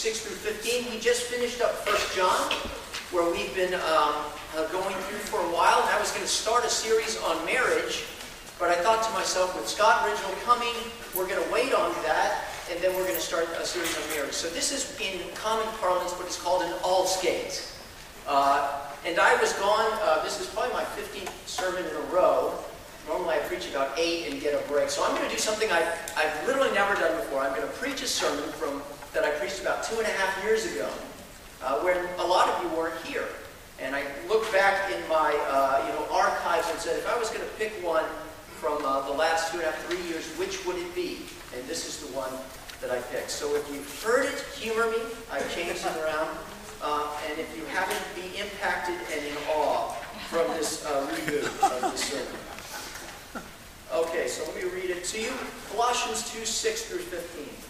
6 through 15. We just finished up 1 John, where we've been um, uh, going through for a while. And I was going to start a series on marriage, but I thought to myself, with Scott Ridgel coming, we're going to wait on that, and then we're going to start a series on marriage. So this is, in common parlance, what is called an all skate. Uh, and I was gone, uh, this is probably my 15th sermon in a row. Normally I preach about eight and get a break. So I'm going to do something I've, I've literally never done before. I'm going to preach a sermon from that I preached about two and a half years ago, uh, when a lot of you weren't here. And I looked back in my uh, you know, archives and said, if I was going to pick one from uh, the last two and a half, three years, which would it be? And this is the one that I picked. So if you've heard it, humor me. I've changed it around. Uh, and if you haven't, be impacted and in awe from this uh, reboot of the sermon. Okay, so let me read it to you. Colossians 2, 6 through 15.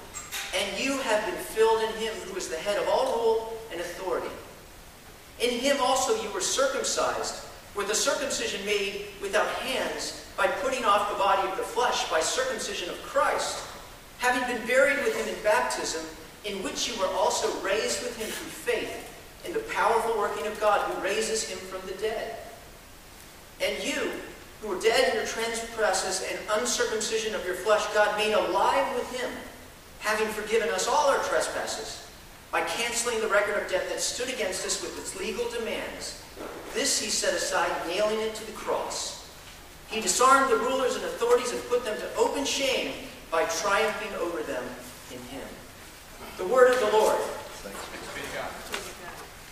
and you have been filled in him who is the head of all rule and authority. In him also you were circumcised, with a circumcision made without hands, by putting off the body of the flesh by circumcision of Christ, having been buried with him in baptism, in which you were also raised with him through faith in the powerful working of God who raises him from the dead. And you, who were dead in your transgressions and uncircumcision of your flesh, God made alive with him, having forgiven us all our trespasses, by canceling the record of debt that stood against us with its legal demands. This he set aside, nailing it to the cross. He disarmed the rulers and authorities and put them to open shame by triumphing over them in him. The word of the Lord.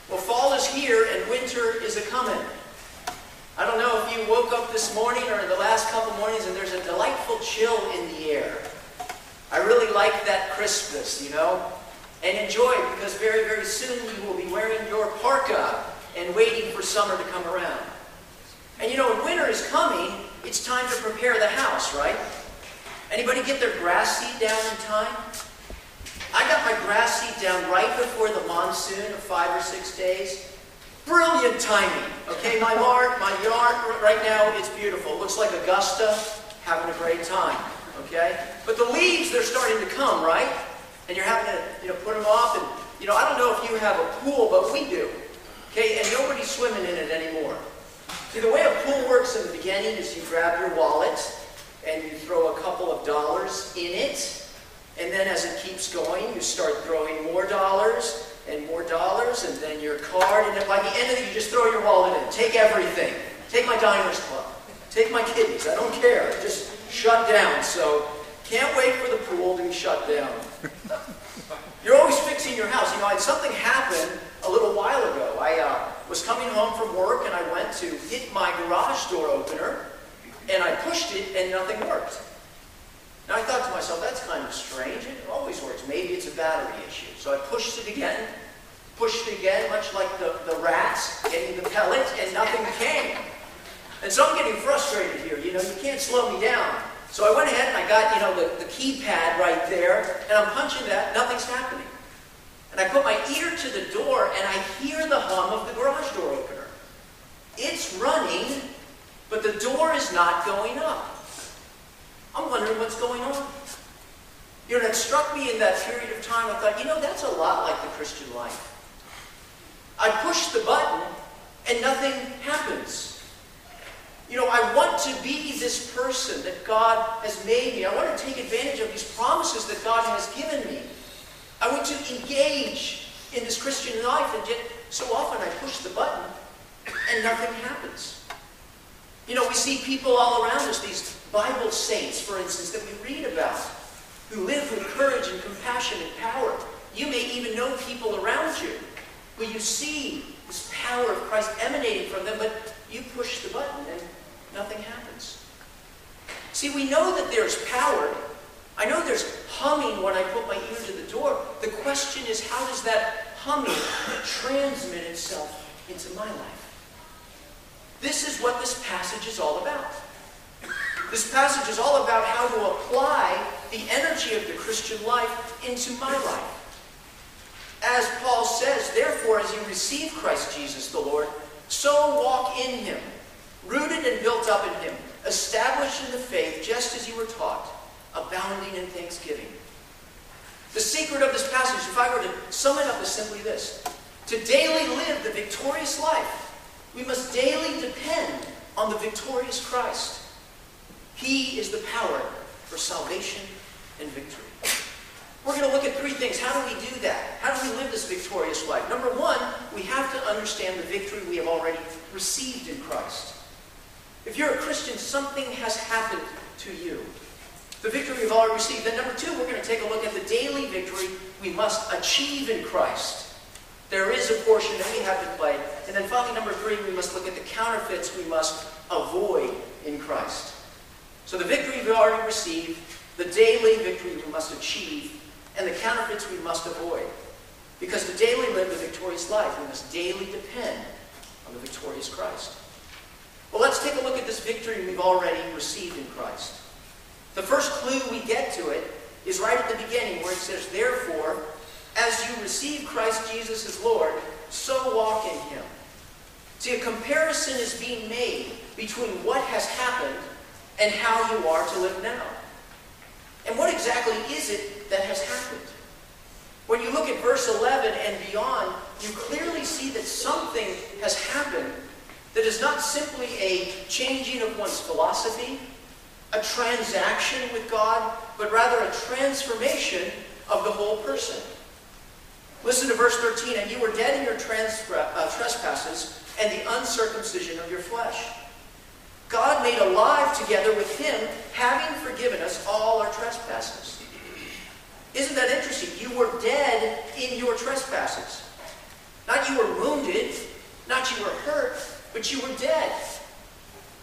Well, fall is here and winter is a coming. I don't know if you woke up this morning or in the last couple mornings and there's a delightful chill in the air. I really like that crispness, you know? And enjoy it because very, very soon you will be wearing your parka and waiting for summer to come around. And you know, when winter is coming, it's time to prepare the house, right? Anybody get their grass seed down in time? I got my grass seed down right before the monsoon of five or six days. Brilliant timing. Okay, my yard, my yard right now, it's beautiful. It looks like Augusta, having a great time. Okay? But the leaves, they're starting to come, right? And you're having to, you know, put them off. And, you know, I don't know if you have a pool, but we do. Okay? And nobody's swimming in it anymore. See, the way a pool works in the beginning is you grab your wallet and you throw a couple of dollars in it and then as it keeps going, you start throwing more dollars and more dollars, and then your card, and by the end of it, you just throw your wallet in. Take everything. Take my diners club. Take my kidneys. I don't care. Just shut down. So can't wait for the pool to be shut down. You're always fixing your house. You know, I had something happen a little while ago. I uh, was coming home from work, and I went to hit my garage door opener, and I pushed it, and nothing worked. Now I thought to myself, that's kind of strange. It always works. Maybe it's a battery issue. So I pushed it again, pushed it again, much like the, the rats getting the pellet, and nothing came. And so I'm getting frustrated here. You know, you can't slow me down. So I went ahead and I got, you know, the, the keypad right there, and I'm punching that, nothing's happening. And I put my ear to the door, and I hear the hum of the garage door opener. It's running, but the door is not going up. I'm wondering what's going on. You know, it struck me in that period of time. I thought, you know, that's a lot like the Christian life. I push the button and nothing happens. You know, I want to be this person that God has made me. I want to take advantage of these promises that God has given me. I want to engage in this Christian life, and yet so often I push the button and nothing happens. You know, we see people all around us, these Bible saints, for instance, that we read about, who live with courage and compassion and power. You may even know people around you where you see this power of Christ emanating from them, but you push the button and nothing happens. See, we know that there's power. I know there's humming when I put my ear to the door. The question is, how does that humming transmit itself into my life. This is what this passage is all about. This passage is all about how to apply the energy of the Christian life into my life. As Paul says, therefore, as you receive Christ Jesus the Lord, so walk in him, rooted and built up in him, established in the faith just as you were taught, abounding in thanksgiving. The secret of this passage, if I were to sum it up, is simply this. To daily live the victorious life, we must daily depend on the victorious Christ. He is the power for salvation and victory. We're going to look at three things. How do we do that? How do we live this victorious life? Number one, we have to understand the victory we have already received in Christ. If you're a Christian, something has happened to you. The victory we've already received. Then number two, we're going to take a look at the daily victory we must achieve in Christ. There is a portion that we have to play. And then finally, number three, we must look at the counterfeits we must avoid in Christ. So the victory we've already received, the daily victory we must achieve, and the counterfeits we must avoid. Because to daily live the victorious life, we must daily depend on the victorious Christ. Well, let's take a look at this victory we've already received in Christ. The first clue we get to it is right at the beginning where it says, Therefore, as you receive Christ Jesus as Lord, so walk in him. See, a comparison is being made between what has happened and how you are to live now. And what exactly is it that has happened? When you look at verse 11 and beyond, you clearly see that something has happened that is not simply a changing of one's philosophy, a transaction with God, but rather a transformation of the whole person. Listen to verse 13. And you were dead in your uh, trespasses and the uncircumcision of your flesh. God made alive together with him, having forgiven us all our trespasses. Isn't that interesting? You were dead in your trespasses. Not you were wounded, not you were hurt, but you were dead.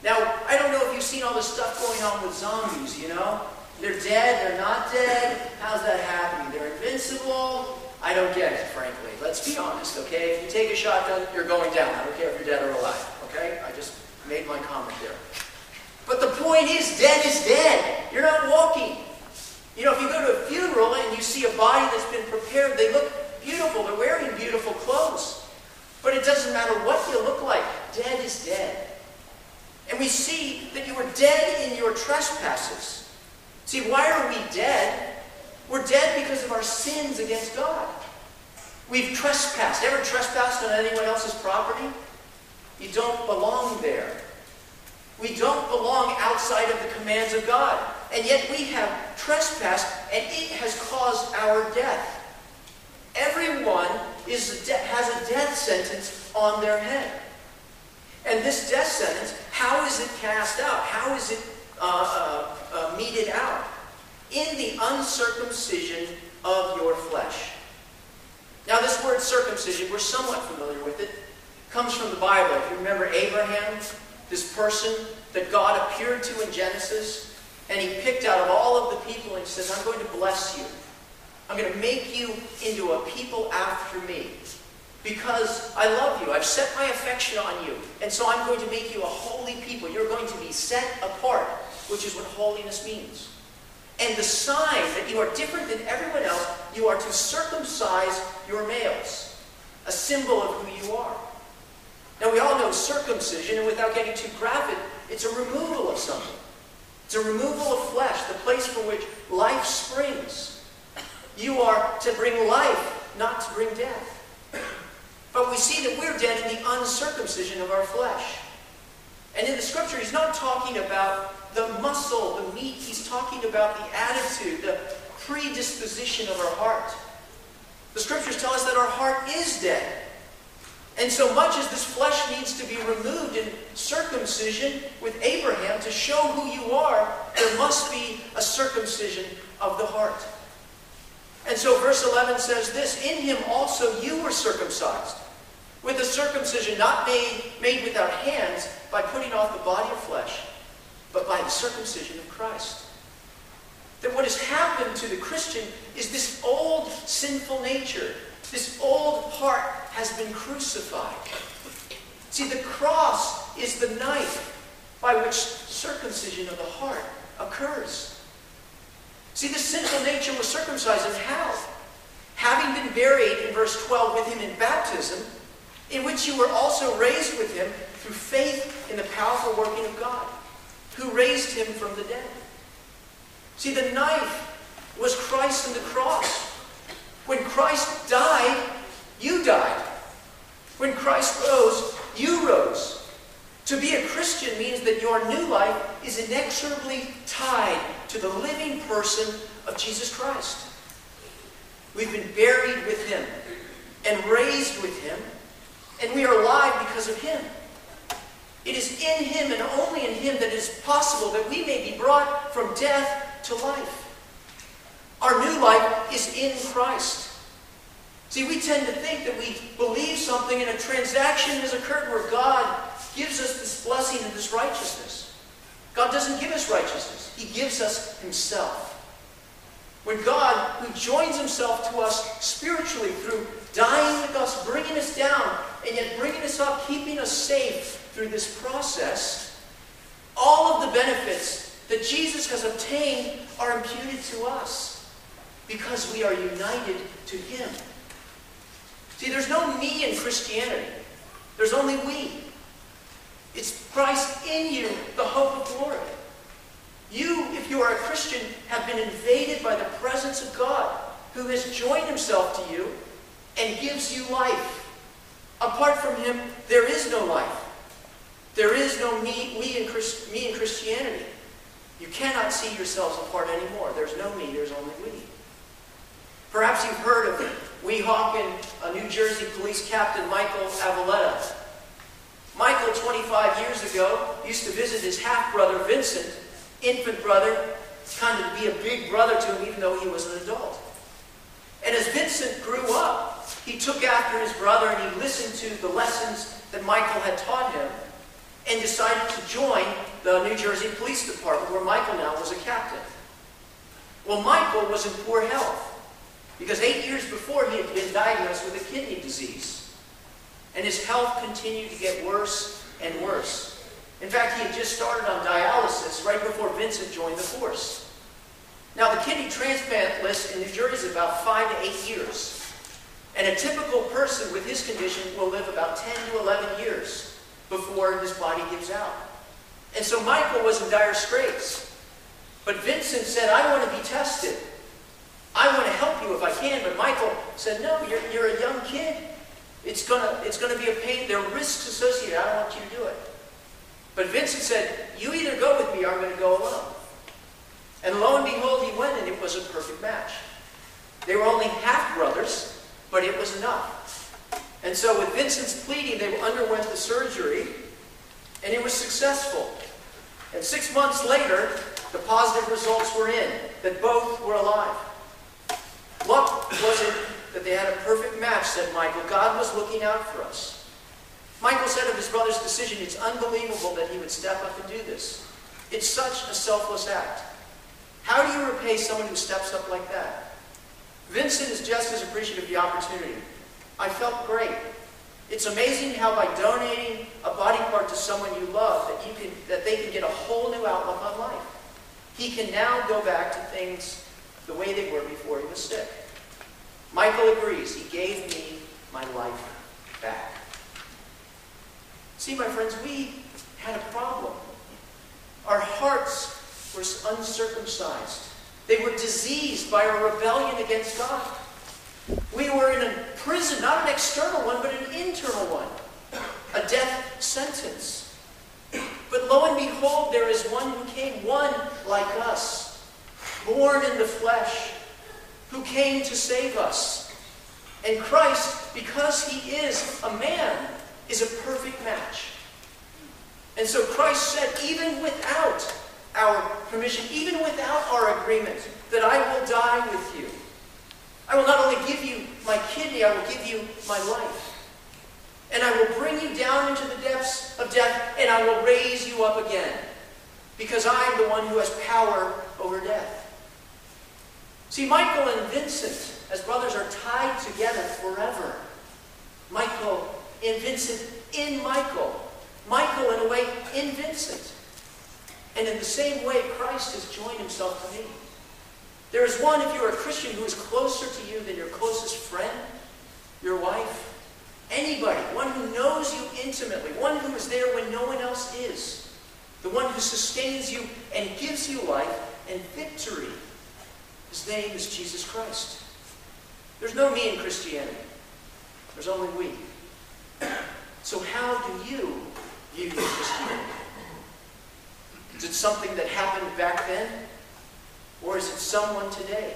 Now, I don't know if you've seen all this stuff going on with zombies, you know? They're dead, they're not dead. How's that happening? They're invincible. I don't get it, frankly. Let's be honest, okay? If you take a shotgun, you're going down. I don't care if you're dead or alive, okay? I just made my comment there. But the point is, dead is dead. You're not walking. You know, if you go to a funeral and you see a body that's been prepared, they look beautiful. They're wearing beautiful clothes. But it doesn't matter what you look like. Dead is dead. And we see that you were dead in your trespasses. See, why are we dead? We're dead because of our sins against God. We've trespassed. Ever trespassed on anyone else's property? You don't belong there. We don't belong outside of the commands of God. And yet we have trespassed, and it has caused our death. Everyone is has a death sentence on their head. And this death sentence, how is it cast out? How is it uh, uh, uh, meted out? In the uncircumcision of your flesh. Now, this word circumcision, we're somewhat familiar with it, comes from the Bible. If you remember Abraham, this person that God appeared to in Genesis, and he picked out of all of the people and he says, I'm going to bless you. I'm going to make you into a people after me because I love you. I've set my affection on you. And so I'm going to make you a holy people. You're going to be set apart, which is what holiness means. And the sign that you are different than everyone else, you are to circumcise your males, a symbol of who you are. Now, we all know circumcision, and without getting too graphic, it's a removal of something. It's a removal of flesh, the place from which life springs. You are to bring life, not to bring death. But we see that we're dead in the uncircumcision of our flesh. And in the scripture, he's not talking about the muscle, the meat. He's talking about the attitude, the predisposition of our heart. The scriptures tell us that our heart is dead. And so much as this flesh needs to be removed in circumcision with Abraham to show who you are, there must be a circumcision of the heart. And so verse 11 says this In him also you were circumcised with a circumcision not made, made without hands by putting off the body of flesh, but by the circumcision of Christ. That what has happened to the Christian is this old sinful nature This old heart has been crucified. See, the cross is the knife by which circumcision of the heart occurs. See, the sinful nature was circumcised, and how? Having been buried in verse 12 with him in baptism, in which you were also raised with him through faith in the powerful working of God, who raised him from the dead. See, the knife was Christ on the cross. When Christ died, you died. When Christ rose, you rose. To be a Christian means that your new life is inexorably tied to the living person of Jesus Christ. We've been buried with him and raised with him, and we are alive because of him. It is in him and only in him that it is possible that we may be brought from death to life. Our new life is in Christ. See, we tend to think that we believe something and a transaction has occurred where God gives us this blessing and this righteousness. God doesn't give us righteousness. He gives us himself. When God, who joins himself to us spiritually through dying with us, bringing us down, and yet bringing us up, keeping us safe through this process, all of the benefits that Jesus has obtained are imputed to us because we are united to him. See, there's no me in Christianity. There's only we. It's Christ in you, the hope of glory. You, if you are a Christian, have been invaded by the presence of God, who has joined himself to you and gives you life. Apart from him, there is no life. There is no me, we in, Christ, me in Christianity. You cannot see yourselves apart anymore. There's no me, there's only we. Perhaps you've heard of Weehawken, a New Jersey police captain, Michael Avaletta. Michael, 25 ago, used to visit his half-brother, Vincent, infant brother, kind of be a big brother to him even though he was an adult. And as Vincent grew up, he took after his brother and he listened to the lessons that Michael had taught him and decided to join the New Jersey Police Department where Michael now was a captain. Well, Michael was in poor health because eight years before he had been diagnosed with a kidney disease. And his health continued to get worse and worse. In fact, he had just started on dialysis right before Vincent joined the force. Now, the kidney transplant list in New Jersey is about five to eight years. And a typical person with his condition will live about 10 to 11 years before his body gives out. And so Michael was in dire straits. But Vincent said, I want to be tested. I want to help you if I can. But Michael said, No, you're, you're a young kid. It's going to it's gonna be a pain. There are risks associated. I don't want you to do it. But Vincent said, You either go with me or I'm going to go alone. And lo and behold, he went, and it was a perfect match. They were only half brothers, but it was enough. And so, with Vincent's pleading, they underwent the surgery, and it was successful. And six months later, the positive results were in, that both were alive. Luck wasn't that they had a perfect match, said Michael. God was looking out for us. Michael said of his brother's decision, it's unbelievable that he would step up and do this. It's such a selfless act. How do you repay someone who steps up like that? Vincent is just as appreciative of the opportunity. I felt great. It's amazing how by donating a body part to someone you love, that, you can, that they can get a whole new outlook on life. He can now go back to things the way they were before he was sick. Michael agrees. He gave me my life back. See, my friends, we had a problem. Our hearts were uncircumcised. They were diseased by our rebellion against God. We were in a prison, not an external one, but an internal one. A death sentence. But lo and behold, there is one who came, one like us, born in the flesh, who came to save us. And Christ, because he is a man, is a perfect match. And so Christ said, even without our permission, even without our agreement, that I will die with you. I will not only give you my kidney, I will give you my life. And I will bring you down into the depths of death, and I will raise you up again. Because I am the one who has power over death. See, Michael and Vincent, as brothers, are tied together forever. Michael and Vincent in Michael. Michael, in a way, in Vincent. And in the same way, Christ has joined himself to me. There is one, if you're a Christian, who is closer to you than your closest friend, your wife, anybody, one who knows you intimately, one who is there when no one else is, the one who sustains you and gives you life and victory. His name is Jesus Christ. There's no me in Christianity. There's only we. So how do you view Christianity? Is it something that happened back then? Or is it someone today?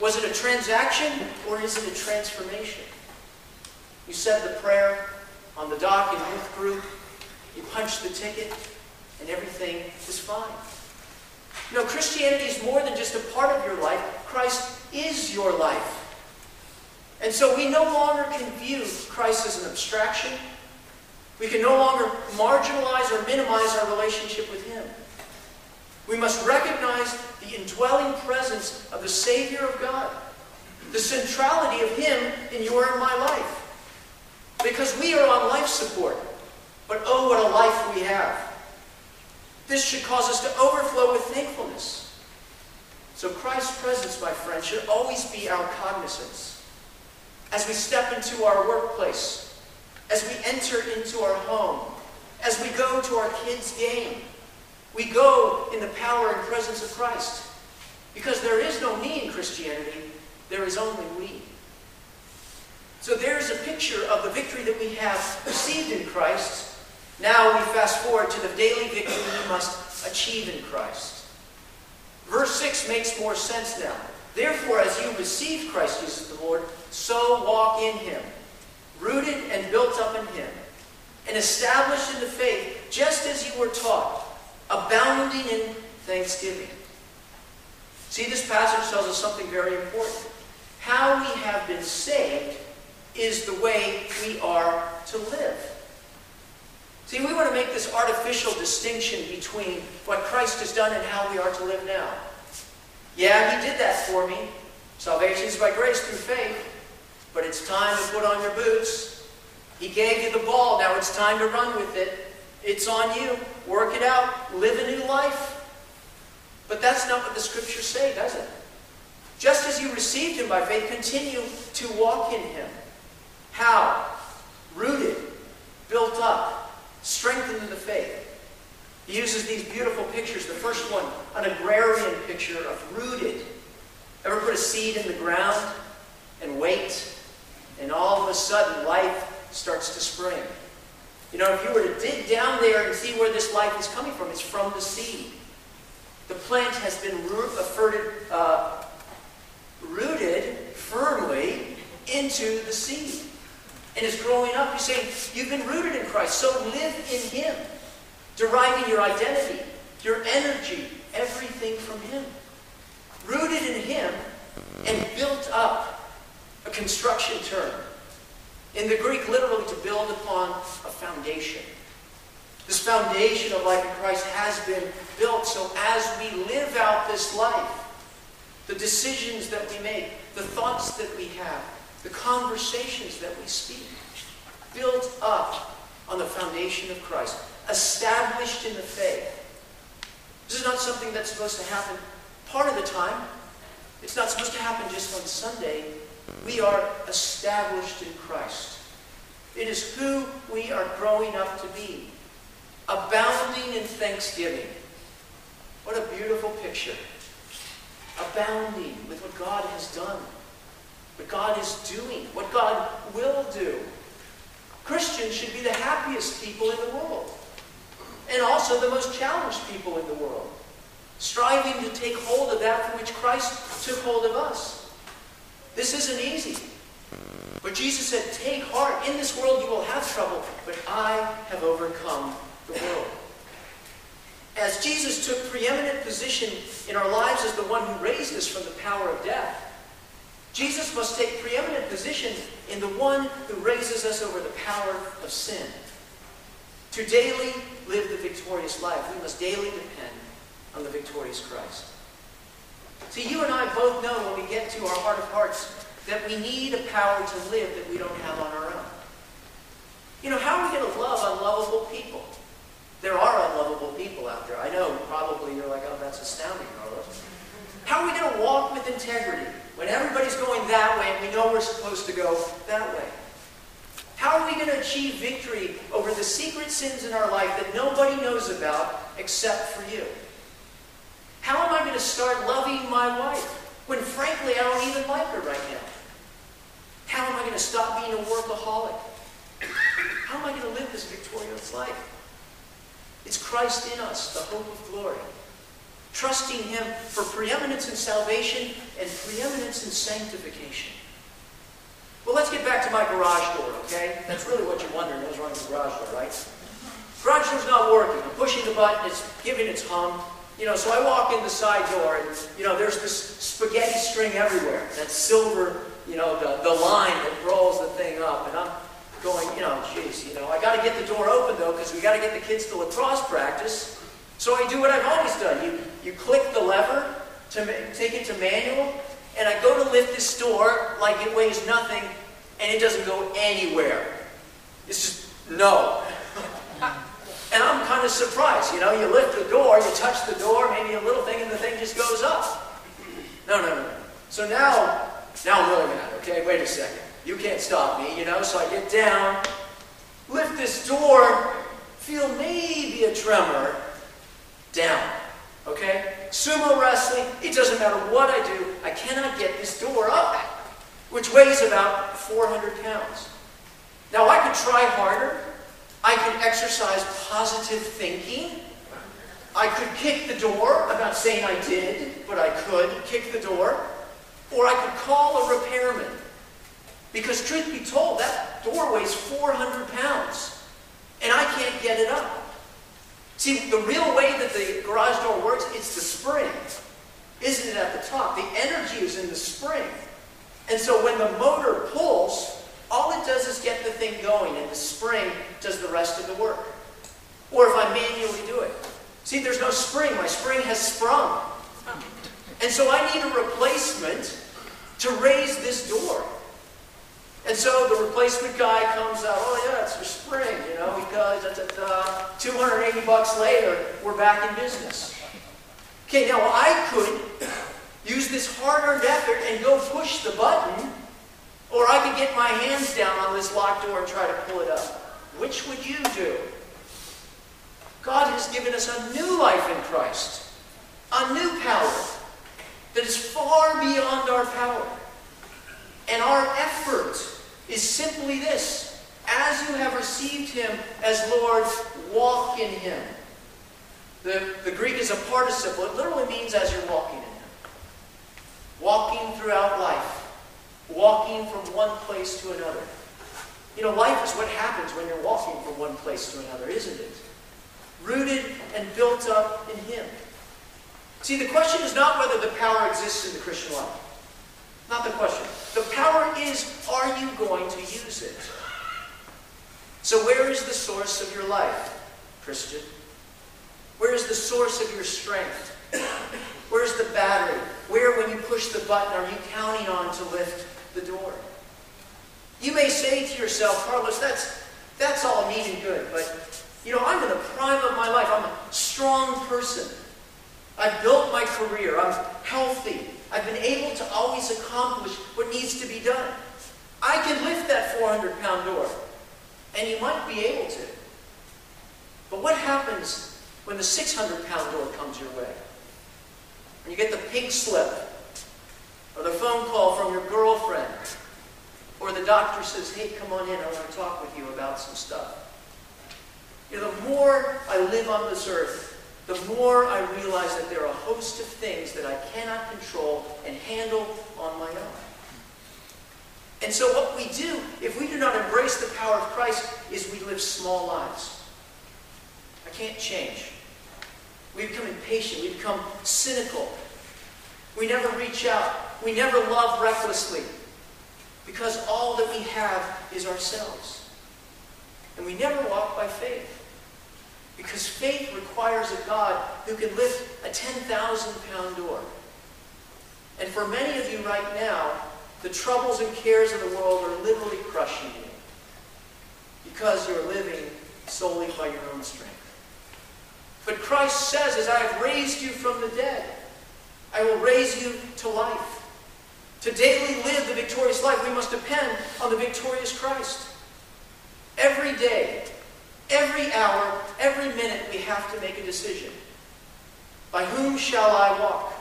Was it a transaction or is it a transformation? You said the prayer on the dock in youth group, you punched the ticket, and everything is fine. No, Christianity is more than just a part of your life. Christ is your life. And so we no longer can view Christ as an abstraction. We can no longer marginalize or minimize our relationship with Him. We must recognize the indwelling presence of the Savior of God, the centrality of Him in your and my life. Because we are on life support, but oh, what a life we have. This should cause us to overflow with thankfulness. So Christ's presence, my friend, should always be our cognizance. As we step into our workplace, as we enter into our home, as we go to our kids' game, we go in the power and presence of Christ. Because there is no me in Christianity, there is only we. So there's a picture of the victory that we have received in Christ. Now we fast forward to the daily victory we must achieve in Christ. Verse 6 makes more sense now. Therefore, as you receive Christ Jesus the Lord, so walk in him, rooted and built up in him, and established in the faith, just as you were taught abounding in thanksgiving. See, this passage tells us something very important. How we have been saved is the way we are to live. See, we want to make this artificial distinction between what Christ has done and how we are to live now. Yeah, He did that for me. Salvation is by grace through faith. But it's time to put on your boots. He gave you the ball. Now it's time to run with it. It's on you. Work it out. Live a new life. But that's not what the scriptures say, does it? Just as you received him by faith, continue to walk in him. How? Rooted, built up, strengthened in the faith. He uses these beautiful pictures. The first one, an agrarian picture of rooted. Ever put a seed in the ground and wait, and all of a sudden life starts to spring? You know, if you were to dig down there and see where this life is coming from, it's from the seed. The plant has been uh, rooted firmly into the seed and is growing up. He's saying, You've been rooted in Christ, so live in Him, deriving your identity, your energy, everything from Him. Rooted in Him and built up, a construction term. In the Greek, literally to build upon a foundation. This foundation of life in Christ has been built so as we live out this life, the decisions that we make, the thoughts that we have, the conversations that we speak, built up on the foundation of Christ, established in the faith. This is not something that's supposed to happen part of the time. It's not supposed to happen just on Sunday. We are established in Christ. It is who we are growing up to be, abounding in thanksgiving. What a beautiful picture. Abounding with what God has done, what God is doing, what God will do. Christians should be the happiest people in the world, and also the most challenged people in the world, striving to take hold of that for which Christ took hold of us. This isn't easy. But Jesus said, Take heart. In this world you will have trouble, but I have overcome the world. As Jesus took preeminent position in our lives as the one who raised us from the power of death, Jesus must take preeminent position in the one who raises us over the power of sin. To daily live the victorious life, we must daily depend on the victorious Christ. See, you and I both know when we get to our heart of hearts that we need a power to live that we don't have on our own. You know, how are we going to love unlovable people? There are unlovable people out there. I know probably you're like, oh, that's astounding, Carlos. How are we going to walk with integrity when everybody's going that way and we know we're supposed to go that way? How are we going to achieve victory over the secret sins in our life that nobody knows about except for you? How am I going to start loving my wife when frankly I don't even like her right now? How am I going to stop being a workaholic? How am I going to live this victorious life? It's Christ in us, the hope of glory. Trusting Him for preeminence in salvation and preeminence in sanctification. Well, let's get back to my garage door, okay? That's really what you're wondering. What's wrong with the garage door, right? Garage door's not working. I'm pushing the button. It's giving its hum. You know, so I walk in the side door, and, you know, there's this spaghetti string everywhere. That silver, you know, the, the line that rolls the thing up. And I'm going, you know, geez, you know, I got to get the door open, though, because we got to get the kids to lacrosse practice. So I do what I've always done. You, you click the lever to take it to manual, and I go to lift this door like it weighs nothing, and it doesn't go anywhere. It's just, no. and I'm kind of surprised. You know, you lift the door, you touch the door, maybe a little thing, and the thing just goes up. No, no, no. So now, now I'm really mad, okay? Wait a second. You can't stop me, you know? So I get down, lift this door, feel maybe a tremor, down. Okay? Sumo wrestling, it doesn't matter what I do, I cannot get this door up, which weighs about 400 pounds. Now, I could try harder. I could exercise positive thinking. I could kick the door. I'm not saying I did, but I could kick the door. Or I could call a repairman. Because, truth be told, that door weighs 400 pounds. And I can't get it up. See, the real way that the garage door works, it's the spring. Isn't it at the top? The energy is in the spring. And so when the motor pulls, all it does is get the thing going, and the spring does the rest of the work. Or if I manually do it. See, there's no spring. My spring has sprung. And so I need a replacement to raise this door. And so the replacement guy comes out, oh yeah, it's for spring, you know, because da, da, da, 280 bucks later, we're back in business. Okay, now I could use this hard-earned effort and go push the button, or I could get my hands down on this locked door and try to pull it up. Which would you do? God has given us a new life in Christ, a new power that is far beyond our power. And our effort is simply this as you have received him as Lord, walk in him. The, the Greek is a participle. It literally means as you're walking in him. Walking throughout life. Walking from one place to another. You know, life is what happens when you're walking from one place to another, isn't it? Rooted and built up in him. See, the question is not whether the power exists in the Christian life. Not the question. The power is, are you going to use it? So where is the source of your life, Christian? Where is the source of your strength? Where's the battery? Where, when you push the button, are you counting on to lift the door? You may say to yourself, Carlos, that's, that's all neat and good, but, you know, I'm in the prime of my life. I'm a strong person. I've built my career. I'm healthy. I've been able to always accomplish what needs to be done. I can lift that 400 pound door, and you might be able to. But what happens when the 600 pound door comes your way? When you get the pink slip, or the phone call from your girlfriend, or the doctor says, hey, come on in, I want to talk with you about some stuff. You know, the more I live on this earth, the more I realize that there are a host of things that I cannot control and handle on my own. And so what we do, if we do not embrace the power of Christ, is we live small lives. I can't change. We become impatient. We become cynical. We never reach out. We never love recklessly. Because all that we have is ourselves. And we never walk by faith. Because faith requires a God who can lift a 10,000 pound door. And for many of you right now, the troubles and cares of the world are literally crushing you because you're living solely by your own strength. But Christ says, as I have raised you from the dead, I will raise you to life. To daily live the victorious life, we must depend on the victorious Christ. Every day, every hour, every minute, we have to make a decision. By whom shall I walk?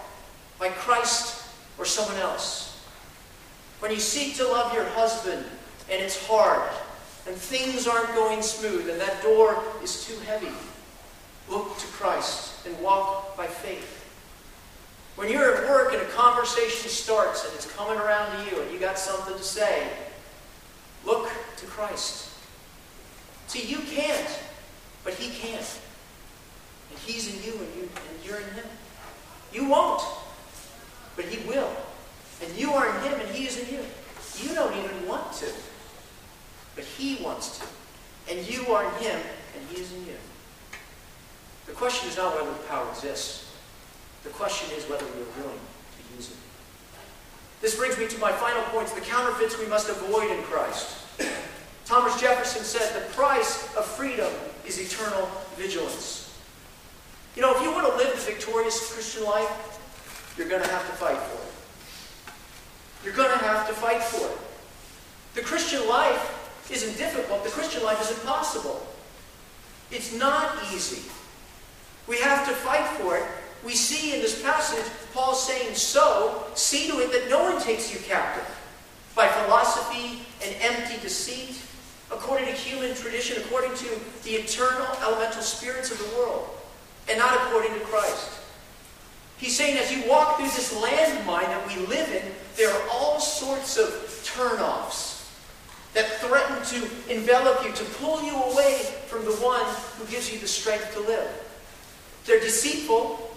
By Christ or someone else? When you seek to love your husband and it's hard and things aren't going smooth and that door is too heavy, look to Christ and walk by faith. When you're at work and a conversation starts and it's coming around to you and you got something to say, look to Christ. See, you can't, but He can. And He's in you and, you and you're in Him. You won't, but He will. And you are in Him and He is in you. You don't even want to, but He wants to. And you are in Him and He is in you. The question is not whether the power exists. The question is whether we are willing to use it. This brings me to my final points, the counterfeits we must avoid in Christ. Jefferson said, the price of freedom is eternal vigilance. You know, if you want to live the victorious Christian life, you're going to have to fight for it. You're going to have to fight for it. The Christian life isn't difficult. The Christian life is impossible. It's not easy. We have to fight for it. We see in this passage Paul saying, So, see to it that no one takes you captive by philosophy and empty deceit, according to human tradition, according to the eternal elemental spirits of the world, and not according to Christ. He's saying as you walk through this landmine that we live in, there are all sorts of turnoffs that threaten to envelop you, to pull you away from the one who gives you the strength to live. They're deceitful.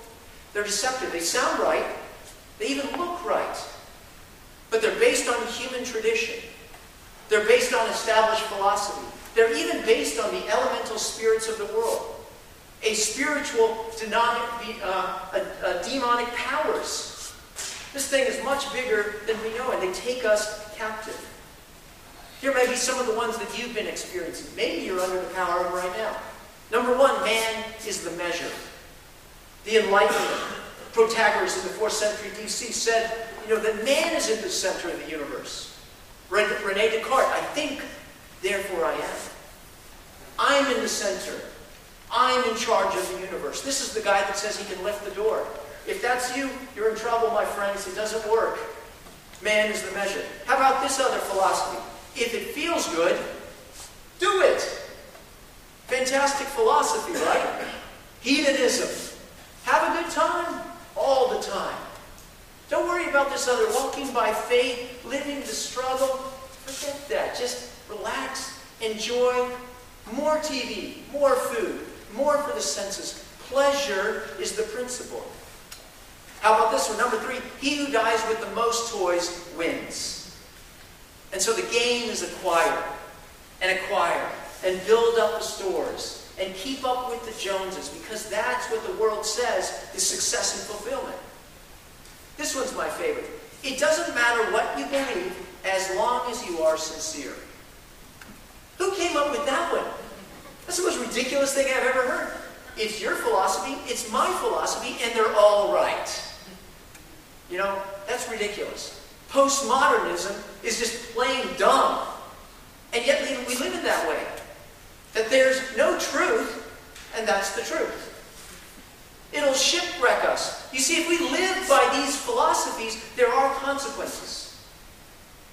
They're deceptive. They sound right. They even look right. But they're based on human tradition. They're based on established philosophy. They're even based on the elemental spirits of the world. A spiritual, demonic, uh, a, a demonic powers. This thing is much bigger than we know, and they take us captive. Here may be some of the ones that you've been experiencing. Maybe you're under the power of right now. Number one, man is the measure. The Enlightenment, Protagoras in the 4th century BC said, you know, that man is in the center of the universe. Rene Descartes, I think, therefore I am. I'm in the center. I'm in charge of the universe. This is the guy that says he can lift the door. If that's you, you're in trouble, my friends. It doesn't work. Man is the measure. How about this other philosophy? If it feels good, do it. Fantastic philosophy, right? Hedonism. Have a good time all the time. Don't worry about this other walking by faith, living the struggle. Forget that. Just relax, enjoy. More TV, more food, more for the senses. Pleasure is the principle. How about this one? Number three, he who dies with the most toys wins. And so the game is acquire and acquire and build up the stores and keep up with the Joneses because that's what the world says is success and fulfillment. This one's my favorite. It doesn't matter what you believe as long as you are sincere. Who came up with that one? That's the most ridiculous thing I've ever heard. It's your philosophy, it's my philosophy, and they're all right. You know, that's ridiculous. Postmodernism is just plain dumb. And yet we live in that way. That there's no truth, and that's the truth. It'll shipwreck us. You see, if we live by these philosophies, there are consequences.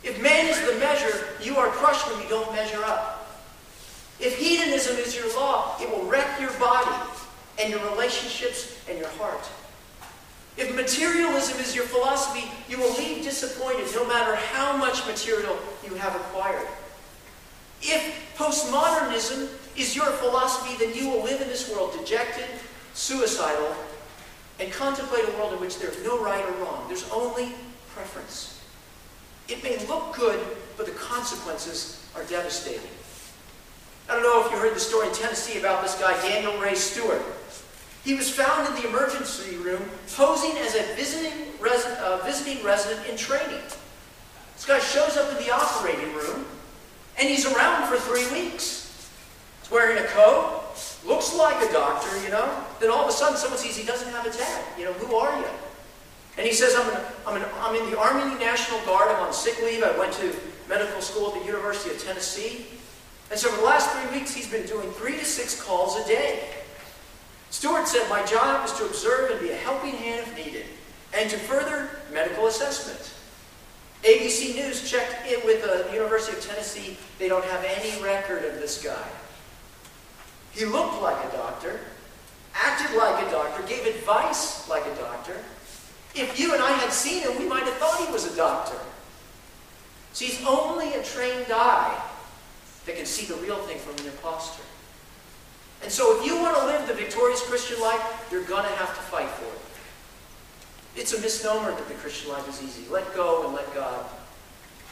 If man is the measure, you are crushed when you don't measure up. If hedonism is your law, it will wreck your body and your relationships and your heart. If materialism is your philosophy, you will leave disappointed no matter how much material you have acquired. If postmodernism is your philosophy, then you will live in this world dejected, suicidal, and contemplate a world in which there's no right or wrong. There's only preference. It may look good, but the consequences are devastating. I don't know if you heard the story in Tennessee about this guy, Daniel Ray Stewart. He was found in the emergency room posing as a visiting, resi- uh, visiting resident in training. This guy shows up in the operating room, and he's around for three weeks. He's wearing a coat, looks like a doctor, you know. Then all of a sudden, someone sees he doesn't have a tag. You know, who are you? And he says, I'm, an, I'm, an, I'm in the Army National Guard. I'm on sick leave. I went to medical school at the University of Tennessee. And so for the last three weeks, he's been doing three to six calls a day. Stewart said, My job is to observe and be a helping hand if needed, and to further medical assessment. ABC News checked in with the University of Tennessee. They don't have any record of this guy. He looked like a doctor, acted like a doctor, gave advice like a doctor. If you and I had seen him, we might have thought he was a doctor. See, he's only a trained eye that can see the real thing from an impostor. And so if you want to live the victorious Christian life, you're going to have to fight for it. It's a misnomer that the Christian life is easy. Let go and let God.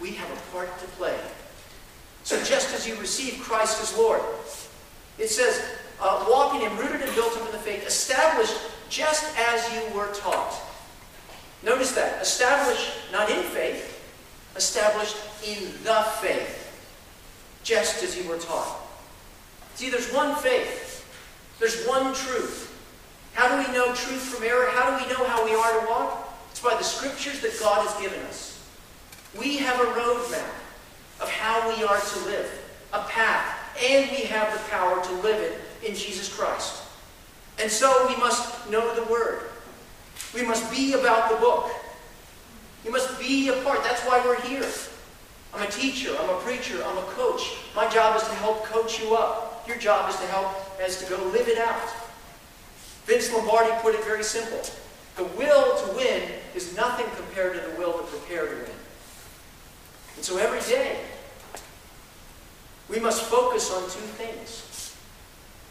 We have a part to play. So just as you receive Christ as Lord, it says, uh, walking in rooted and built up in the faith, established just as you were taught. Notice that. Established not in faith, established in the faith, just as you were taught. See, there's one faith. There's one truth. How do we know truth from error? How do we know how we are to walk? It's by the scriptures that God has given us. We have a roadmap of how we are to live, a path, and we have the power to live it in Jesus Christ. And so we must know the Word. We must be about the book. You must be a part. That's why we're here. I'm a teacher. I'm a preacher. I'm a coach. My job is to help coach you up. Your job is to help, as to go live it out. Vince Lombardi put it very simple. The will to win is nothing compared to the will to prepare to win. And so every day, we must focus on two things.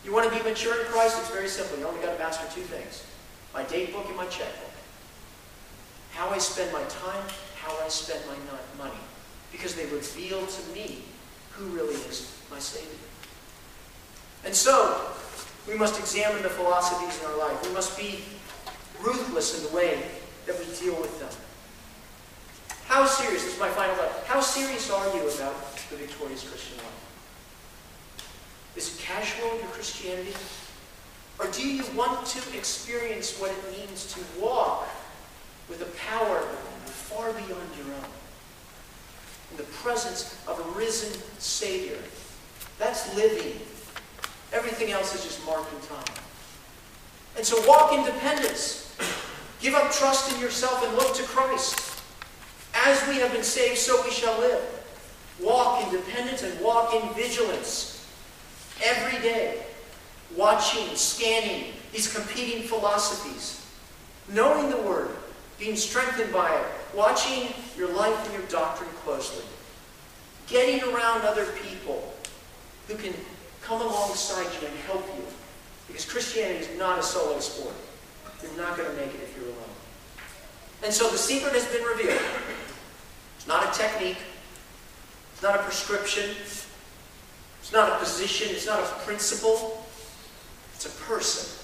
You want to be mature in Christ? It's very simple. You only got to master two things. My date book and my checkbook. How I spend my time, how I spend my money. Because they reveal to me who really is my Savior. And so, we must examine the philosophies in our life. We must be ruthless in the way that we deal with them. How serious, this is my final thought, how serious are you about the victorious Christian life? Is it casual, your Christianity? Or do you want to experience what it means to walk with a power far beyond your own? In the presence of a risen Savior. That's living Everything else is just marking time. And so walk in dependence. Give up trust in yourself and look to Christ. As we have been saved, so we shall live. Walk in dependence and walk in vigilance. Every day, watching, scanning these competing philosophies, knowing the Word, being strengthened by it, watching your life and your doctrine closely, getting around other people who can come alongside you and help you. Because Christianity is not a solo sport. You're not going to make it if you're alone. And so the secret has been revealed. It's not a technique. It's not a prescription. It's not a position. It's not a principle. It's a person.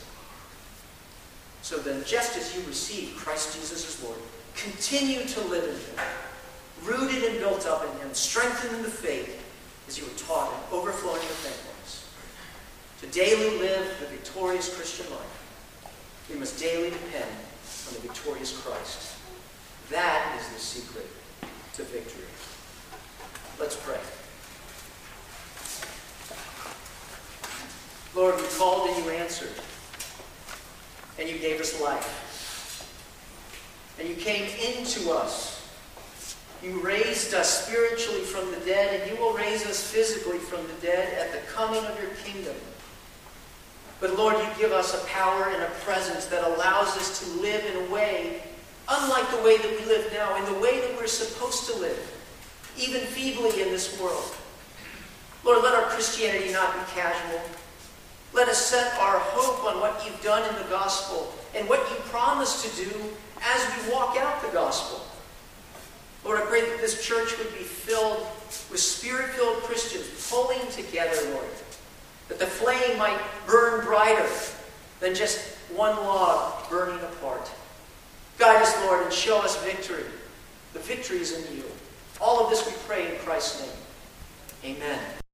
So then, just as you receive Christ Jesus as Lord, continue to live in Him, rooted and built up in Him, strengthened in the faith as you were taught and overflowing with thankfulness to daily live the victorious Christian life, we must daily depend on the victorious Christ. That is the secret to victory. Let's pray. Lord, we called and you answered. And you gave us life. And you came into us. You raised us spiritually from the dead, and you will raise us physically from the dead at the coming of your kingdom. But Lord, you give us a power and a presence that allows us to live in a way unlike the way that we live now, in the way that we're supposed to live, even feebly in this world. Lord, let our Christianity not be casual. Let us set our hope on what you've done in the gospel and what you promise to do as we walk out the gospel. Lord, I pray that this church would be filled with spirit-filled Christians pulling together, Lord that the flame might burn brighter than just one log burning apart. Guide us, Lord, and show us victory. The victory is in you. All of this we pray in Christ's name. Amen.